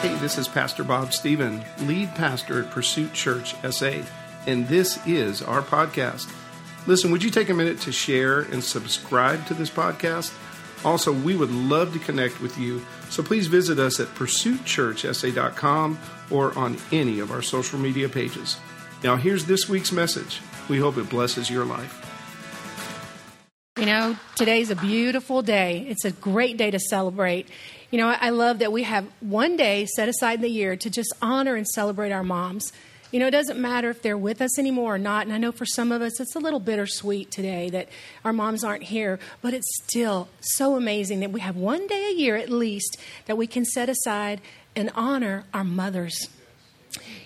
Hey, this is Pastor Bob Stephen, lead pastor at Pursuit Church SA, and this is our podcast. Listen, would you take a minute to share and subscribe to this podcast? Also, we would love to connect with you, so please visit us at pursuitchurchsa.com or on any of our social media pages. Now, here's this week's message. We hope it blesses your life. You know, today's a beautiful day. It's a great day to celebrate. You know, I love that we have one day set aside in the year to just honor and celebrate our moms. You know, it doesn't matter if they're with us anymore or not. And I know for some of us, it's a little bittersweet today that our moms aren't here, but it's still so amazing that we have one day a year at least that we can set aside and honor our mothers.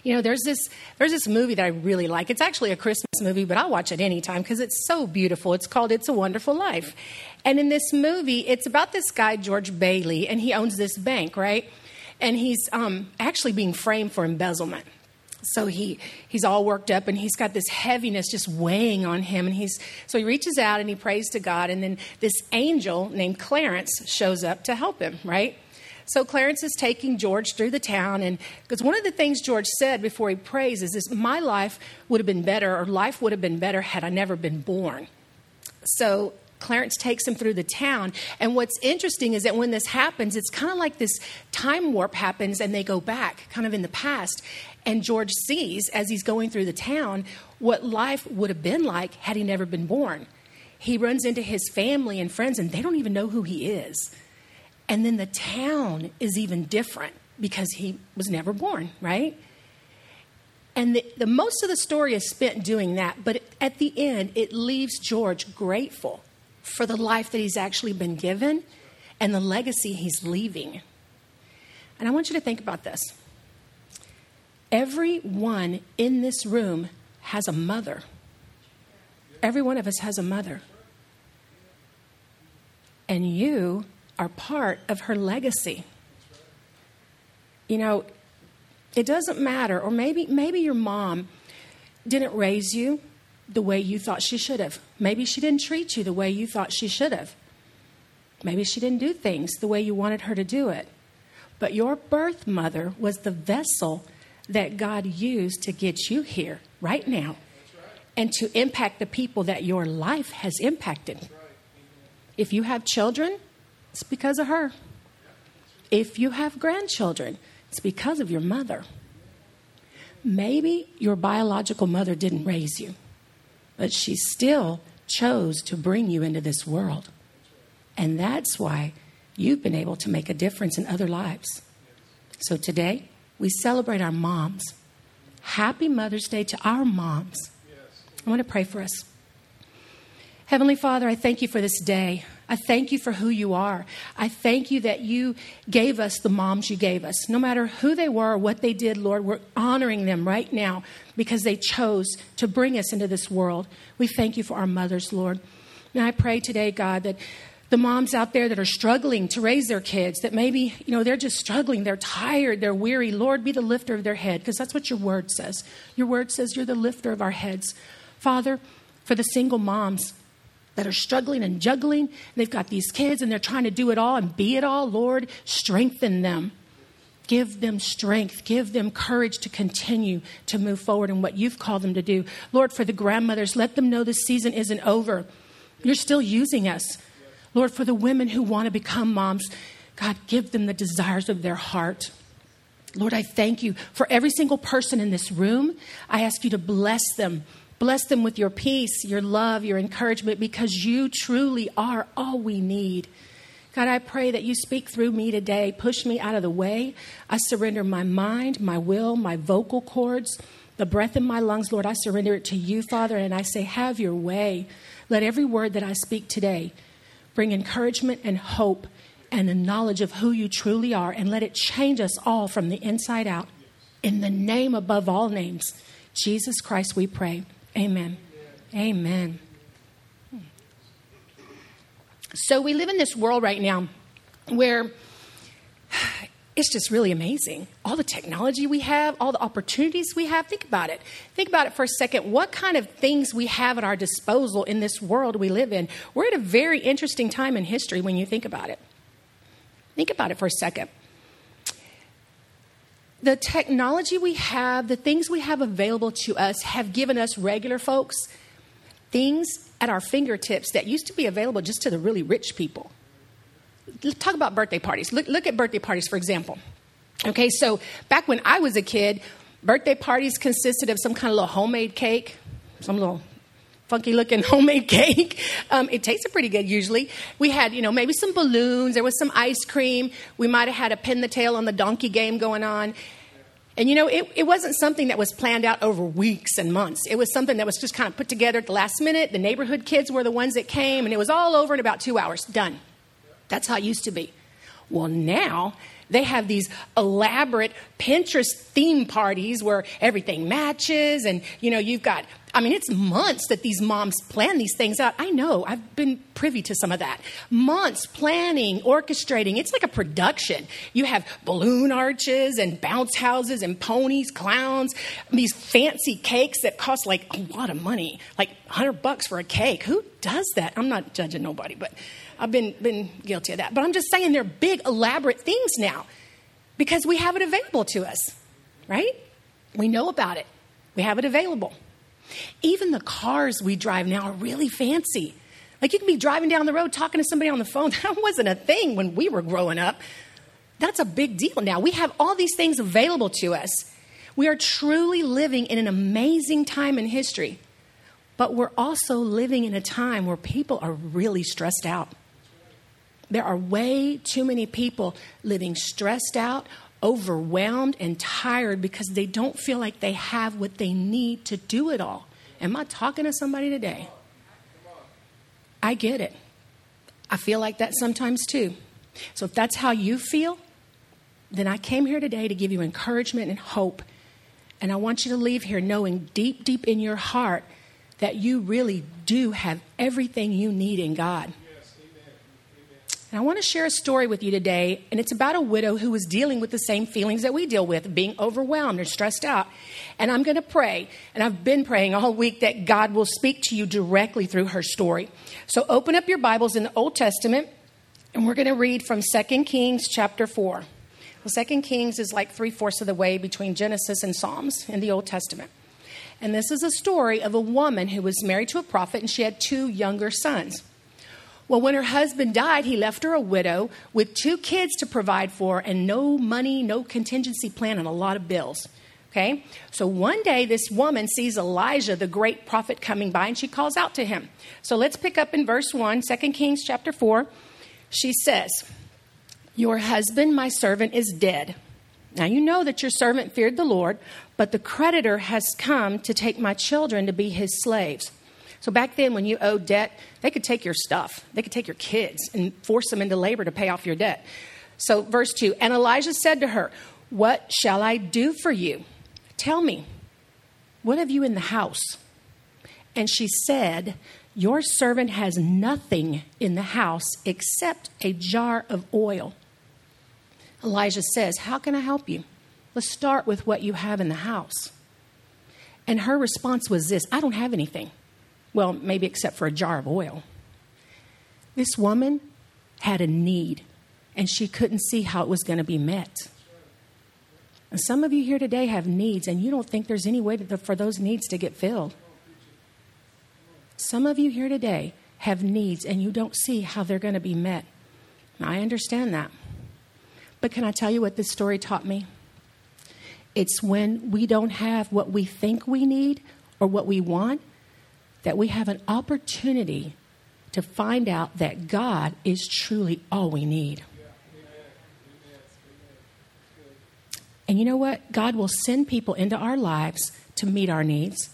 You know, there's this there's this movie that I really like. It's actually a Christmas movie, but I'll watch it anytime because it's so beautiful. It's called It's a Wonderful Life. And in this movie, it's about this guy George Bailey, and he owns this bank, right? And he's um, actually being framed for embezzlement. So he he's all worked up and he's got this heaviness just weighing on him and he's so he reaches out and he prays to God and then this angel named Clarence shows up to help him, right? So Clarence is taking George through the town, and because one of the things George said before he prays is, is, My life would have been better, or life would have been better had I never been born. So Clarence takes him through the town. And what's interesting is that when this happens, it's kind of like this time warp happens and they go back, kind of in the past. And George sees, as he's going through the town, what life would have been like had he never been born. He runs into his family and friends, and they don't even know who he is. And then the town is even different because he was never born, right? And the, the, most of the story is spent doing that, but at the end, it leaves George grateful for the life that he's actually been given and the legacy he's leaving. And I want you to think about this. Everyone in this room has a mother. Every one of us has a mother. And you are part of her legacy. You know, it doesn't matter, or maybe, maybe your mom didn't raise you the way you thought she should have. Maybe she didn't treat you the way you thought she should have. Maybe she didn't do things the way you wanted her to do it. But your birth mother was the vessel that God used to get you here right now and to impact the people that your life has impacted. If you have children, it's because of her. If you have grandchildren, it's because of your mother. Maybe your biological mother didn't raise you, but she still chose to bring you into this world. And that's why you've been able to make a difference in other lives. So today, we celebrate our moms. Happy Mother's Day to our moms. I want to pray for us. Heavenly Father, I thank you for this day. I thank you for who you are. I thank you that you gave us the moms you gave us. No matter who they were or what they did, Lord, we're honoring them right now because they chose to bring us into this world. We thank you for our mothers, Lord. And I pray today, God, that the moms out there that are struggling to raise their kids, that maybe, you know, they're just struggling, they're tired, they're weary, Lord, be the lifter of their head because that's what your word says. Your word says you're the lifter of our heads. Father, for the single moms, that are struggling and juggling. They've got these kids and they're trying to do it all and be it all. Lord, strengthen them. Give them strength. Give them courage to continue to move forward in what you've called them to do. Lord, for the grandmothers, let them know this season isn't over. You're still using us. Lord, for the women who want to become moms, God, give them the desires of their heart. Lord, I thank you for every single person in this room. I ask you to bless them Bless them with your peace, your love, your encouragement, because you truly are all we need. God, I pray that you speak through me today. Push me out of the way. I surrender my mind, my will, my vocal cords, the breath in my lungs. Lord, I surrender it to you, Father, and I say, have your way. Let every word that I speak today bring encouragement and hope and a knowledge of who you truly are, and let it change us all from the inside out. In the name above all names, Jesus Christ, we pray. Amen. Amen. So we live in this world right now where it's just really amazing. All the technology we have, all the opportunities we have. Think about it. Think about it for a second. What kind of things we have at our disposal in this world we live in? We're at a very interesting time in history when you think about it. Think about it for a second. The technology we have, the things we have available to us, have given us regular folks things at our fingertips that used to be available just to the really rich people. Talk about birthday parties. Look, look at birthday parties, for example. Okay, so back when I was a kid, birthday parties consisted of some kind of little homemade cake, some little funky looking homemade cake. Um, it tasted pretty good usually. We had, you know, maybe some balloons. There was some ice cream. We might have had a pin the tail on the donkey game going on. And you know, it, it wasn't something that was planned out over weeks and months. It was something that was just kind of put together at the last minute. The neighborhood kids were the ones that came, and it was all over in about two hours. Done. That's how it used to be. Well, now they have these elaborate Pinterest theme parties where everything matches, and you know, you've got I mean, it's months that these moms plan these things out. I know, I've been privy to some of that. Months planning, orchestrating. It's like a production. You have balloon arches and bounce houses and ponies, clowns, these fancy cakes that cost like a lot of money, like 100 bucks for a cake. Who does that? I'm not judging nobody, but I've been, been guilty of that. But I'm just saying they're big, elaborate things now because we have it available to us, right? We know about it, we have it available. Even the cars we drive now are really fancy. Like you can be driving down the road talking to somebody on the phone. That wasn't a thing when we were growing up. That's a big deal now. We have all these things available to us. We are truly living in an amazing time in history, but we're also living in a time where people are really stressed out. There are way too many people living stressed out, overwhelmed and tired because they don't feel like they have what they need to do it all. Am I talking to somebody today? I get it. I feel like that sometimes too. So if that's how you feel, then I came here today to give you encouragement and hope. And I want you to leave here knowing deep, deep in your heart that you really do have everything you need in God. And I want to share a story with you today, and it's about a widow who was dealing with the same feelings that we deal with, being overwhelmed or stressed out. And I'm going to pray, and I've been praying all week that God will speak to you directly through her story. So open up your Bibles in the Old Testament, and we're going to read from 2 Kings chapter 4. Well, 2 Kings is like three fourths of the way between Genesis and Psalms in the Old Testament. And this is a story of a woman who was married to a prophet, and she had two younger sons. Well, when her husband died, he left her a widow with two kids to provide for and no money, no contingency plan, and a lot of bills. Okay? So one day, this woman sees Elijah, the great prophet, coming by, and she calls out to him. So let's pick up in verse 1, 2 Kings chapter 4. She says, Your husband, my servant, is dead. Now you know that your servant feared the Lord, but the creditor has come to take my children to be his slaves. So back then, when you owed debt, they could take your stuff, they could take your kids and force them into labor to pay off your debt. So, verse 2 And Elijah said to her, What shall I do for you? Tell me, what have you in the house? And she said, Your servant has nothing in the house except a jar of oil. Elijah says, How can I help you? Let's start with what you have in the house. And her response was this I don't have anything. Well, maybe except for a jar of oil. This woman had a need, and she couldn't see how it was going to be met. And some of you here today have needs, and you don't think there's any way for those needs to get filled. Some of you here today have needs, and you don't see how they're going to be met. I understand that. But can I tell you what this story taught me? It's when we don't have what we think we need or what we want that we have an opportunity to find out that God is truly all we need. And you know what? God will send people into our lives to meet our needs,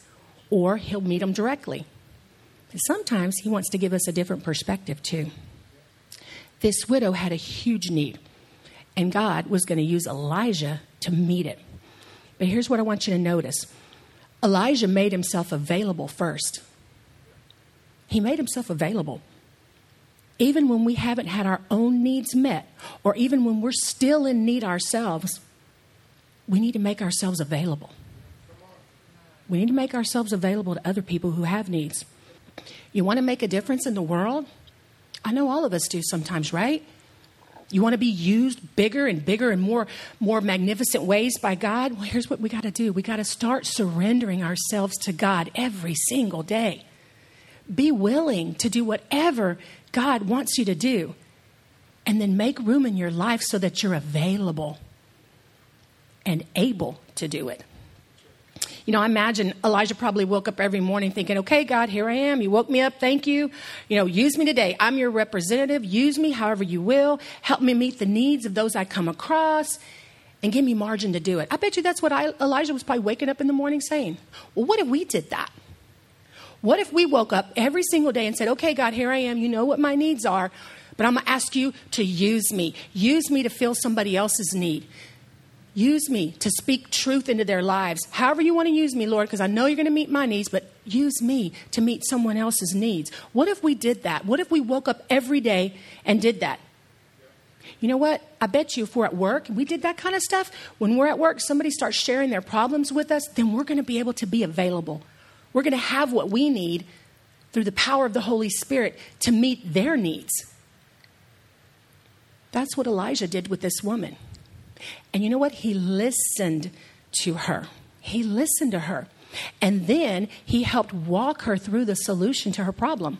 or He'll meet them directly. Sometimes He wants to give us a different perspective, too. This widow had a huge need, and God was going to use Elijah to meet it. But here's what I want you to notice Elijah made himself available first. He made himself available. Even when we haven't had our own needs met, or even when we're still in need ourselves, we need to make ourselves available. We need to make ourselves available to other people who have needs. You want to make a difference in the world? I know all of us do sometimes, right? You want to be used bigger and bigger and more, more magnificent ways by God? Well, here's what we got to do we got to start surrendering ourselves to God every single day. Be willing to do whatever God wants you to do. And then make room in your life so that you're available and able to do it. You know, I imagine Elijah probably woke up every morning thinking, okay, God, here I am. You woke me up. Thank you. You know, use me today. I'm your representative. Use me however you will. Help me meet the needs of those I come across and give me margin to do it. I bet you that's what I, Elijah was probably waking up in the morning saying. Well, what if we did that? What if we woke up every single day and said, okay, God, here I am. You know what my needs are, but I'm going to ask you to use me. Use me to fill somebody else's need. Use me to speak truth into their lives. However, you want to use me, Lord, because I know you're going to meet my needs, but use me to meet someone else's needs. What if we did that? What if we woke up every day and did that? You know what? I bet you if we're at work, and we did that kind of stuff. When we're at work, somebody starts sharing their problems with us, then we're going to be able to be available. We're going to have what we need through the power of the Holy Spirit to meet their needs. That's what Elijah did with this woman. And you know what? He listened to her. He listened to her. And then he helped walk her through the solution to her problem.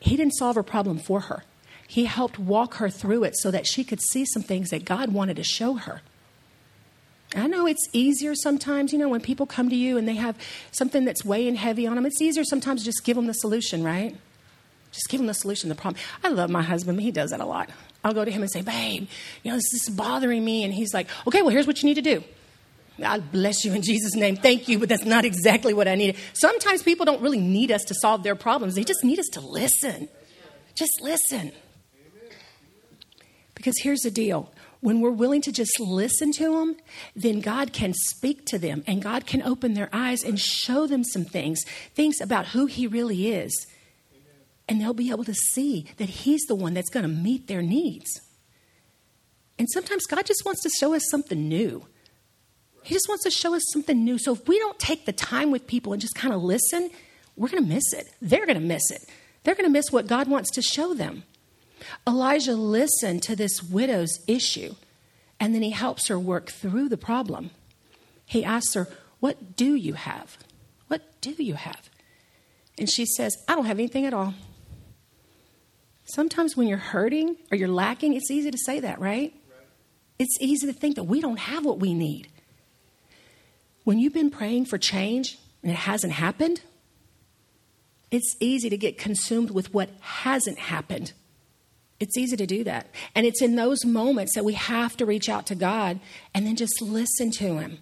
He didn't solve her problem for her. He helped walk her through it so that she could see some things that God wanted to show her. I know it's easier sometimes, you know, when people come to you and they have something that's weighing heavy on them, it's easier sometimes to just give them the solution, right? Just give them the solution, the problem. I love my husband, he does that a lot. I'll go to him and say, babe, you know, this is bothering me. And he's like, okay, well, here's what you need to do. God bless you in Jesus' name. Thank you, but that's not exactly what I needed. Sometimes people don't really need us to solve their problems, they just need us to listen. Just listen. Because here's the deal when we're willing to just listen to them, then God can speak to them and God can open their eyes and show them some things, things about who He really is and they'll be able to see that He's the one that's going to meet their needs. And sometimes God just wants to show us something new. He just wants to show us something new. So if we don't take the time with people and just kind of listen, we're going to miss it. They're going to miss it. They're going to miss what God wants to show them. Elijah listened to this widow's issue, and then he helps her work through the problem. He asks her, What do you have? What do you have? And she says, I don't have anything at all. Sometimes when you're hurting or you're lacking, it's easy to say that, right? It's easy to think that we don't have what we need. When you've been praying for change and it hasn't happened, it's easy to get consumed with what hasn't happened. It's easy to do that. And it's in those moments that we have to reach out to God and then just listen to Him.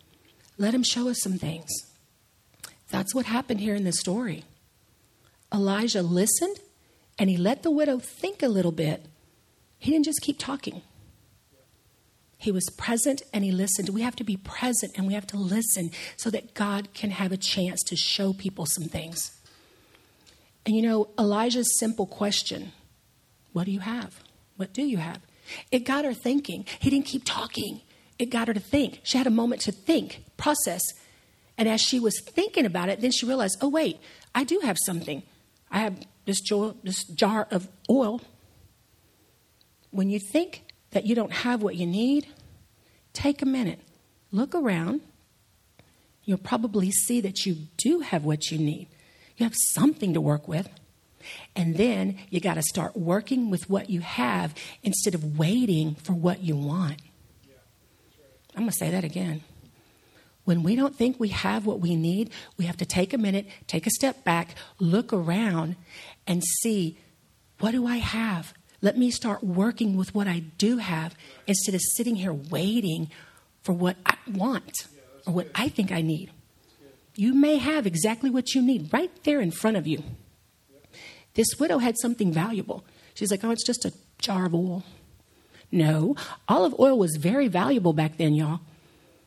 Let Him show us some things. That's what happened here in this story. Elijah listened and he let the widow think a little bit. He didn't just keep talking. He was present and he listened. We have to be present and we have to listen so that God can have a chance to show people some things. And you know, Elijah's simple question What do you have? What do you have? It got her thinking. He didn't keep talking, it got her to think. She had a moment to think, process. And as she was thinking about it, then she realized, oh, wait, I do have something. I have this, jar, this jar of oil. When you think that you don't have what you need, take a minute, look around. You'll probably see that you do have what you need. You have something to work with. And then you got to start working with what you have instead of waiting for what you want. I'm going to say that again. When we don't think we have what we need, we have to take a minute, take a step back, look around, and see what do I have? Let me start working with what I do have instead of sitting here waiting for what I want or what I think I need. You may have exactly what you need right there in front of you. This widow had something valuable. She's like, oh, it's just a jar of oil. No, olive oil was very valuable back then, y'all.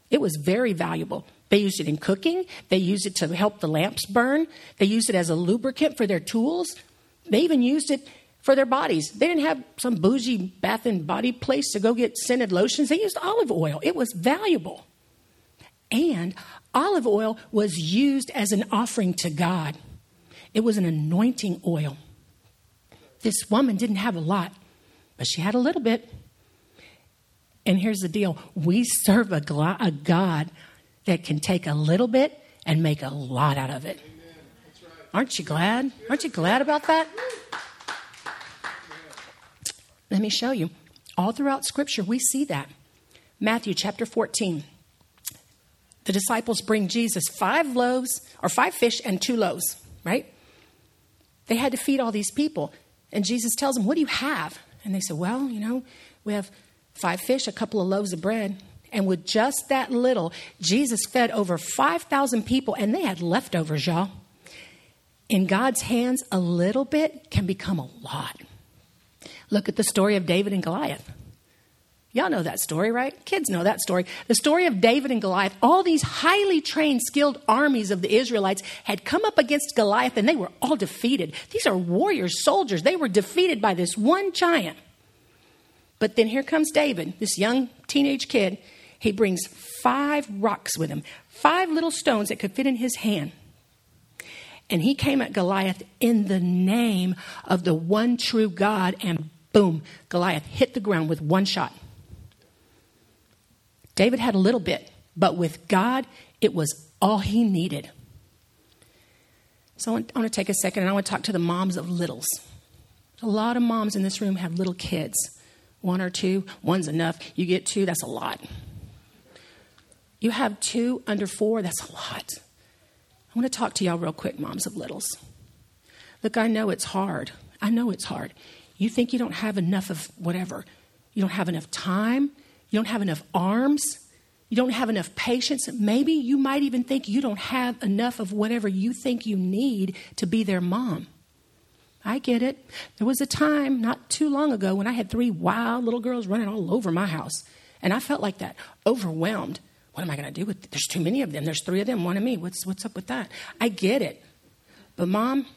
It was very valuable. They used it in cooking, they used it to help the lamps burn, they used it as a lubricant for their tools, they even used it for their bodies. They didn't have some bougie bath and body place to go get scented lotions, they used olive oil. It was valuable. And olive oil was used as an offering to God, it was an anointing oil. This woman didn't have a lot, but she had a little bit. And here's the deal we serve a, God that can take a little bit and make a lot out of it. Aren't you glad? Aren't you glad about that? Let me show you. All throughout Scripture, we see that. Matthew chapter 14. The disciples bring Jesus five loaves, or five fish and two loaves, right? They had to feed all these people. And Jesus tells them, What do you have? And they said, Well, you know, we have five fish, a couple of loaves of bread. And with just that little, Jesus fed over 5,000 people, and they had leftovers, y'all. In God's hands, a little bit can become a lot. Look at the story of David and Goliath. Y'all know that story, right? Kids know that story. The story of David and Goliath. All these highly trained, skilled armies of the Israelites had come up against Goliath and they were all defeated. These are warriors, soldiers. They were defeated by this one giant. But then here comes David, this young teenage kid. He brings five rocks with him, five little stones that could fit in his hand. And he came at Goliath in the name of the one true God, and boom, Goliath hit the ground with one shot. David had a little bit, but with God, it was all he needed. So I want, I want to take a second and I want to talk to the moms of littles. A lot of moms in this room have little kids. One or two, one's enough. You get two, that's a lot. You have two under four, that's a lot. I want to talk to y'all real quick, moms of littles. Look, I know it's hard. I know it's hard. You think you don't have enough of whatever. You don't have enough time. You don't have enough arms. You don't have enough patience. Maybe you might even think you don't have enough of whatever you think you need to be their mom. I get it. There was a time not too long ago when I had three wild little girls running all over my house. And I felt like that, overwhelmed. What am I going to do with it? There's too many of them. There's three of them, one of me. What's, what's up with that? I get it. But, mom,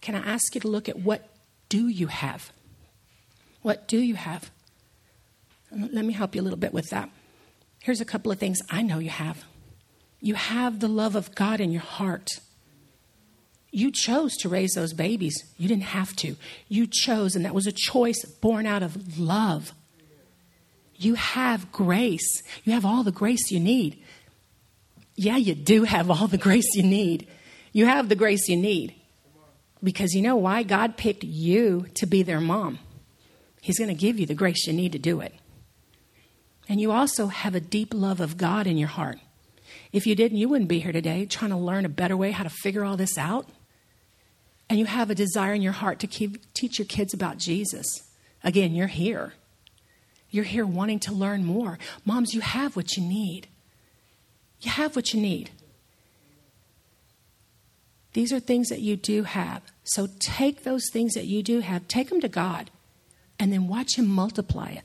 can I ask you to look at what do you have? What do you have? Let me help you a little bit with that. Here's a couple of things I know you have. You have the love of God in your heart. You chose to raise those babies. You didn't have to. You chose, and that was a choice born out of love. You have grace. You have all the grace you need. Yeah, you do have all the grace you need. You have the grace you need. Because you know why? God picked you to be their mom. He's going to give you the grace you need to do it. And you also have a deep love of God in your heart. If you didn't, you wouldn't be here today trying to learn a better way how to figure all this out. And you have a desire in your heart to keep, teach your kids about Jesus. Again, you're here. You're here wanting to learn more. Moms, you have what you need. You have what you need. These are things that you do have. So take those things that you do have, take them to God, and then watch Him multiply it.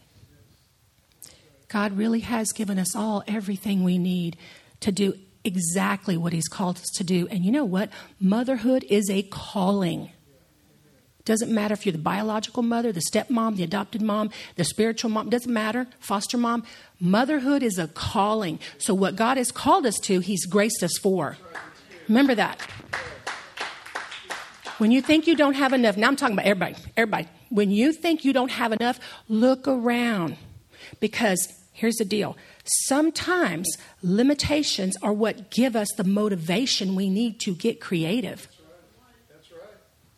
God really has given us all everything we need to do exactly what He's called us to do. And you know what? Motherhood is a calling. Doesn't matter if you're the biological mother, the stepmom, the adopted mom, the spiritual mom, doesn't matter, foster mom. Motherhood is a calling. So, what God has called us to, He's graced us for. Remember that. When you think you don't have enough, now I'm talking about everybody, everybody. When you think you don't have enough, look around. Because Here's the deal sometimes limitations are what give us the motivation we need to get creative. That's right.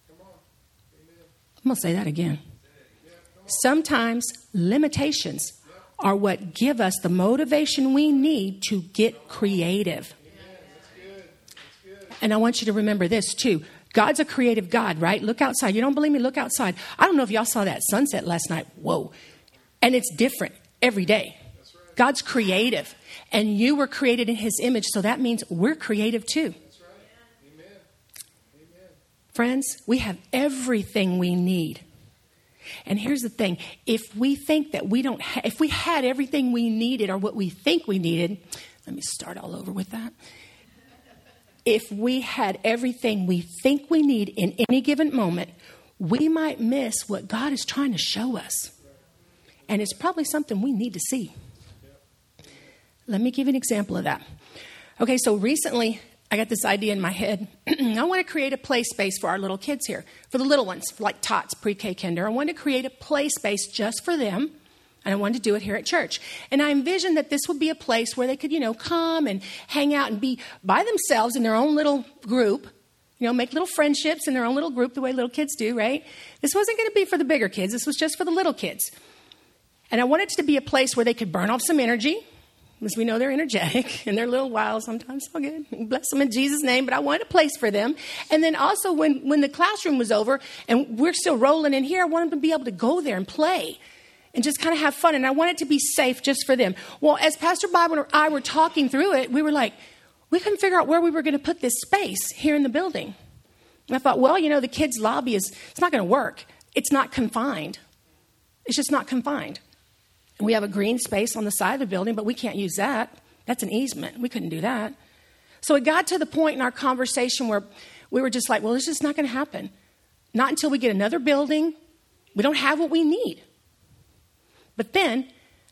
Come on. I'm going to say that again. Sometimes limitations are what give us the motivation we need to get creative. And I want you to remember this too. God's a creative God, right? Look outside. You don't believe me? Look outside. I don't know if y'all saw that sunset last night. Whoa. And it's different every day. God's creative, and you were created in His image, so that means we're creative too. Friends, we have everything we need. And here's the thing if we think that we don't, ha- if we had everything we needed or what we think we needed, let me start all over with that. If we had everything we think we need in any given moment, we might miss what God is trying to show us. And it's probably something we need to see. Let me give an example of that. Okay, so recently I got this idea in my head. I want to create a play space for our little kids here, for the little ones, like tots, pre K, kinder. I want to create a play space just for them, and I wanted to do it here at church. And I envisioned that this would be a place where they could, you know, come and hang out and be by themselves in their own little group, you know, make little friendships in their own little group the way little kids do, right? This wasn't going to be for the bigger kids, this was just for the little kids. And I wanted it to be a place where they could burn off some energy, because we know they're energetic and they're a little wild sometimes. All good. Bless them in Jesus' name. But I wanted a place for them. And then also, when, when the classroom was over and we're still rolling in here, I wanted them to be able to go there and play and just kind of have fun. And I wanted to be safe just for them. Well, as Pastor Bob and I were talking through it, we were like, we couldn't figure out where we were going to put this space here in the building. And I thought, well, you know, the kids' lobby is, it's not going to work. It's not confined. It's just not confined. We have a green space on the side of the building, but we can't use that. That's an easement. We couldn't do that. So it got to the point in our conversation where we were just like, well, it's just not going to happen. Not until we get another building. We don't have what we need. But then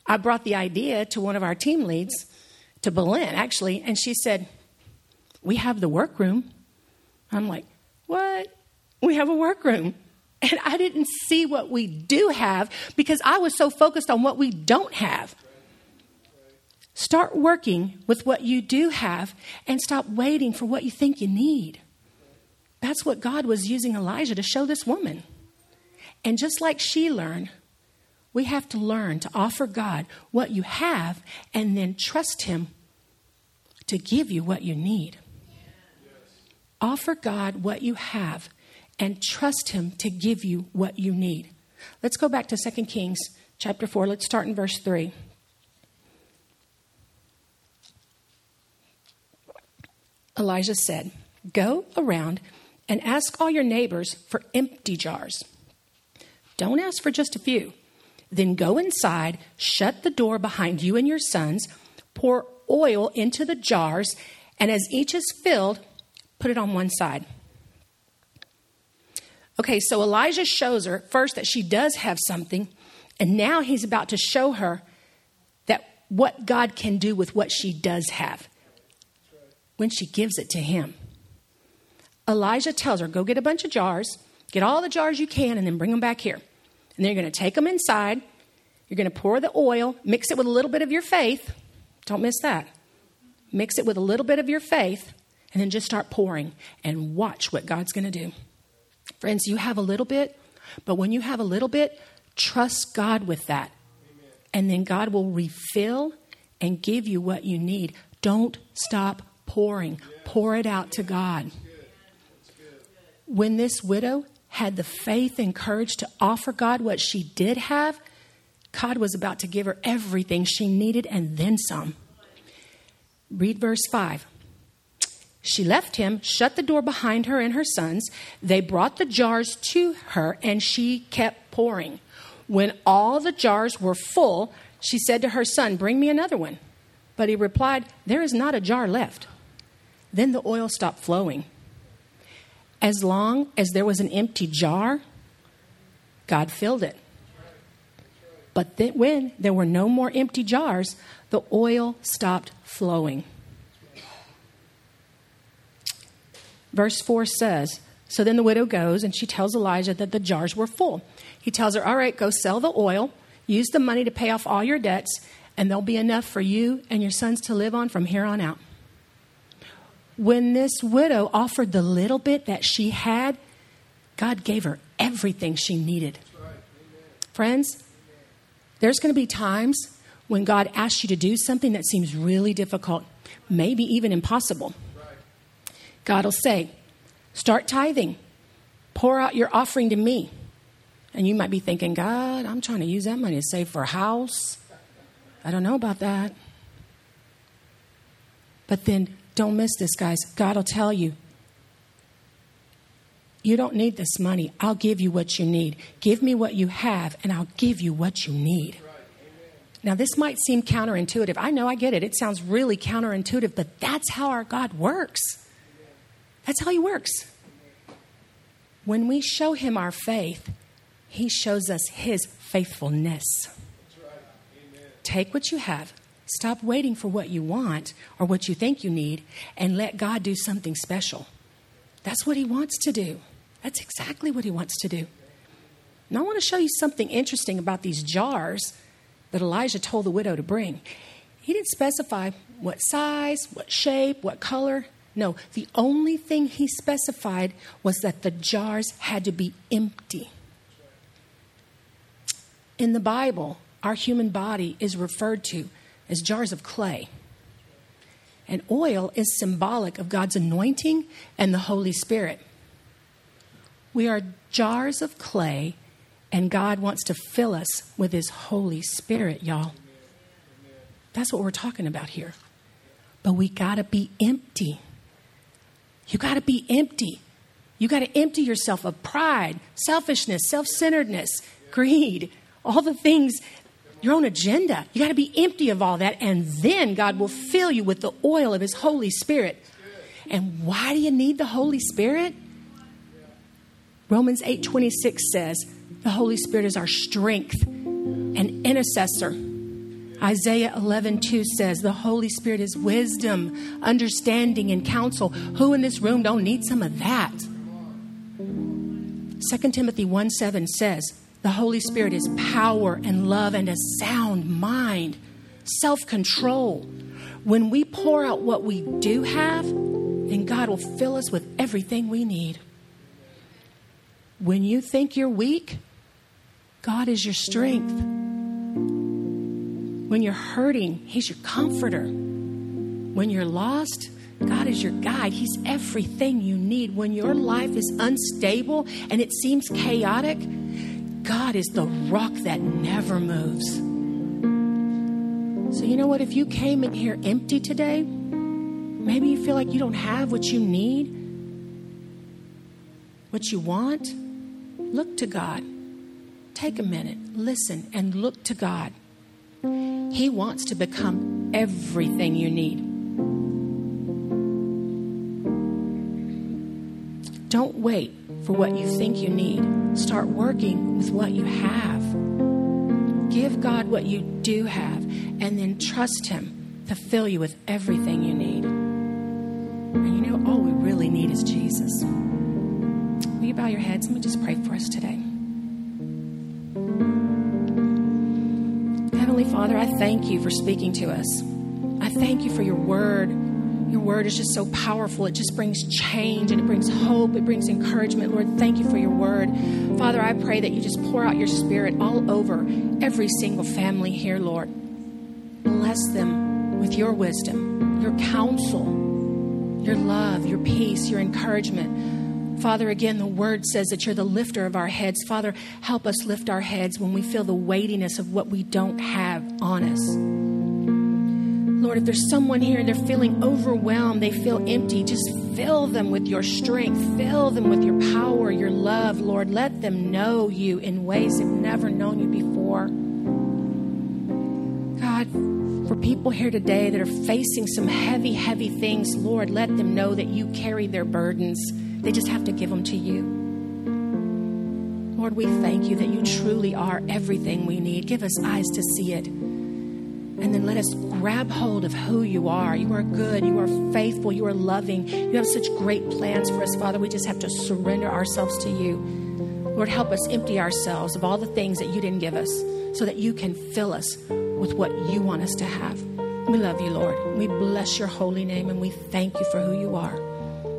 I brought the idea to one of our team leads, to Belen, actually, and she said, We have the workroom. I'm like, What? We have a workroom. And I didn't see what we do have because I was so focused on what we don't have. Start working with what you do have and stop waiting for what you think you need. That's what God was using Elijah to show this woman. And just like she learned, we have to learn to offer God what you have and then trust Him to give you what you need. Offer God what you have and trust Him to give you what you need. Let's go back to 2 Kings chapter 4. Let's start in verse 3. Elijah said, Go around and ask all your neighbors for empty jars. Don't ask for just a few. Then go inside, shut the door behind you and your sons, pour oil into the jars, and as each is filled, put it on one side. Okay, so Elijah shows her first that she does have something, and now he's about to show her that what God can do with what she does have when she gives it to him. Elijah tells her, Go get a bunch of jars, get all the jars you can, and then bring them back here. And then you're going to take them inside. You're going to pour the oil, mix it with a little bit of your faith. Don't miss that. Mix it with a little bit of your faith, and then just start pouring and watch what God's going to do. Friends, you have a little bit, but when you have a little bit, trust God with that. Amen. And then God will refill and give you what you need. Don't stop pouring, pour it out to God. When this widow had the faith and courage to offer God what she did have, God was about to give her everything she needed and then some. Read verse 5. She left him, shut the door behind her and her sons. They brought the jars to her, and she kept pouring. When all the jars were full, she said to her son, Bring me another one. But he replied, There is not a jar left. Then the oil stopped flowing. As long as there was an empty jar, God filled it. But then, when there were no more empty jars, the oil stopped flowing. Verse 4 says So then the widow goes and she tells Elijah that the jars were full. He tells her, All right, go sell the oil, use the money to pay off all your debts, and there'll be enough for you and your sons to live on from here on out. When this widow offered the little bit that she had, God gave her everything she needed. Friends, there's going to be times when God asks you to do something that seems really difficult, maybe even impossible. God will say, Start tithing, pour out your offering to me. And you might be thinking, God, I'm trying to use that money to save for a house. I don't know about that. But then don't miss this, guys. God will tell you, you don't need this money. I'll give you what you need. Give me what you have, and I'll give you what you need. Now, this might seem counterintuitive. I know I get it. It sounds really counterintuitive, but that's how our God works. That's how He works. When we show Him our faith, He shows us His faithfulness. Take what you have, Stop waiting for what you want or what you think you need and let God do something special. That's what He wants to do. That's exactly what He wants to do. And I want to show you something interesting about these jars that Elijah told the widow to bring. He didn't specify what size, what shape, what color. No, the only thing he specified was that the jars had to be empty. In the Bible, our human body is referred to as jars of clay. And oil is symbolic of God's anointing and the Holy Spirit. We are jars of clay, and God wants to fill us with His Holy Spirit, y'all. That's what we're talking about here. But we got to be empty. You got to be empty. You got to empty yourself of pride, selfishness, self centeredness, greed, all the things, your own agenda. You got to be empty of all that, and then God will fill you with the oil of His Holy Spirit. And why do you need the Holy Spirit? Romans 8:26 says, "The Holy Spirit is our strength and intercessor." Isaiah 11:2 says, "The Holy Spirit is wisdom, understanding and counsel." Who in this room don't need some of that? 2 Timothy 1 7 says, "The Holy Spirit is power and love and a sound mind, self-control." When we pour out what we do have, then God will fill us with everything we need. When you think you're weak, God is your strength. When you're hurting, He's your comforter. When you're lost, God is your guide. He's everything you need. When your life is unstable and it seems chaotic, God is the rock that never moves. So, you know what? If you came in here empty today, maybe you feel like you don't have what you need, what you want, look to God. Take a minute, listen, and look to God. He wants to become everything you need. Don't wait for what you think you need. Start working with what you have. Give God what you do have, and then trust Him to fill you with everything you need. And you know, all we really need is Jesus. Will you bow your heads? Let me just pray for us today. Heavenly Father, I thank you for speaking to us. I thank you for your word. Your word is just so powerful. It just brings change and it brings hope. It brings encouragement. Lord, thank you for your word. Father, I pray that you just pour out your spirit all over every single family here, Lord. Bless them with your wisdom, your counsel, your love, your peace, your encouragement. Father, again, the word says that you're the lifter of our heads. Father, help us lift our heads when we feel the weightiness of what we don't have on us. Lord, if there's someone here and they're feeling overwhelmed, they feel empty, just fill them with your strength, fill them with your power, your love, Lord. Let them know you in ways they've never known you before. God, for people here today that are facing some heavy, heavy things, Lord, let them know that you carry their burdens. They just have to give them to you. Lord, we thank you that you truly are everything we need. Give us eyes to see it. And then let us grab hold of who you are. You are good. You are faithful. You are loving. You have such great plans for us, Father. We just have to surrender ourselves to you. Lord, help us empty ourselves of all the things that you didn't give us so that you can fill us with what you want us to have. We love you, Lord. We bless your holy name and we thank you for who you are.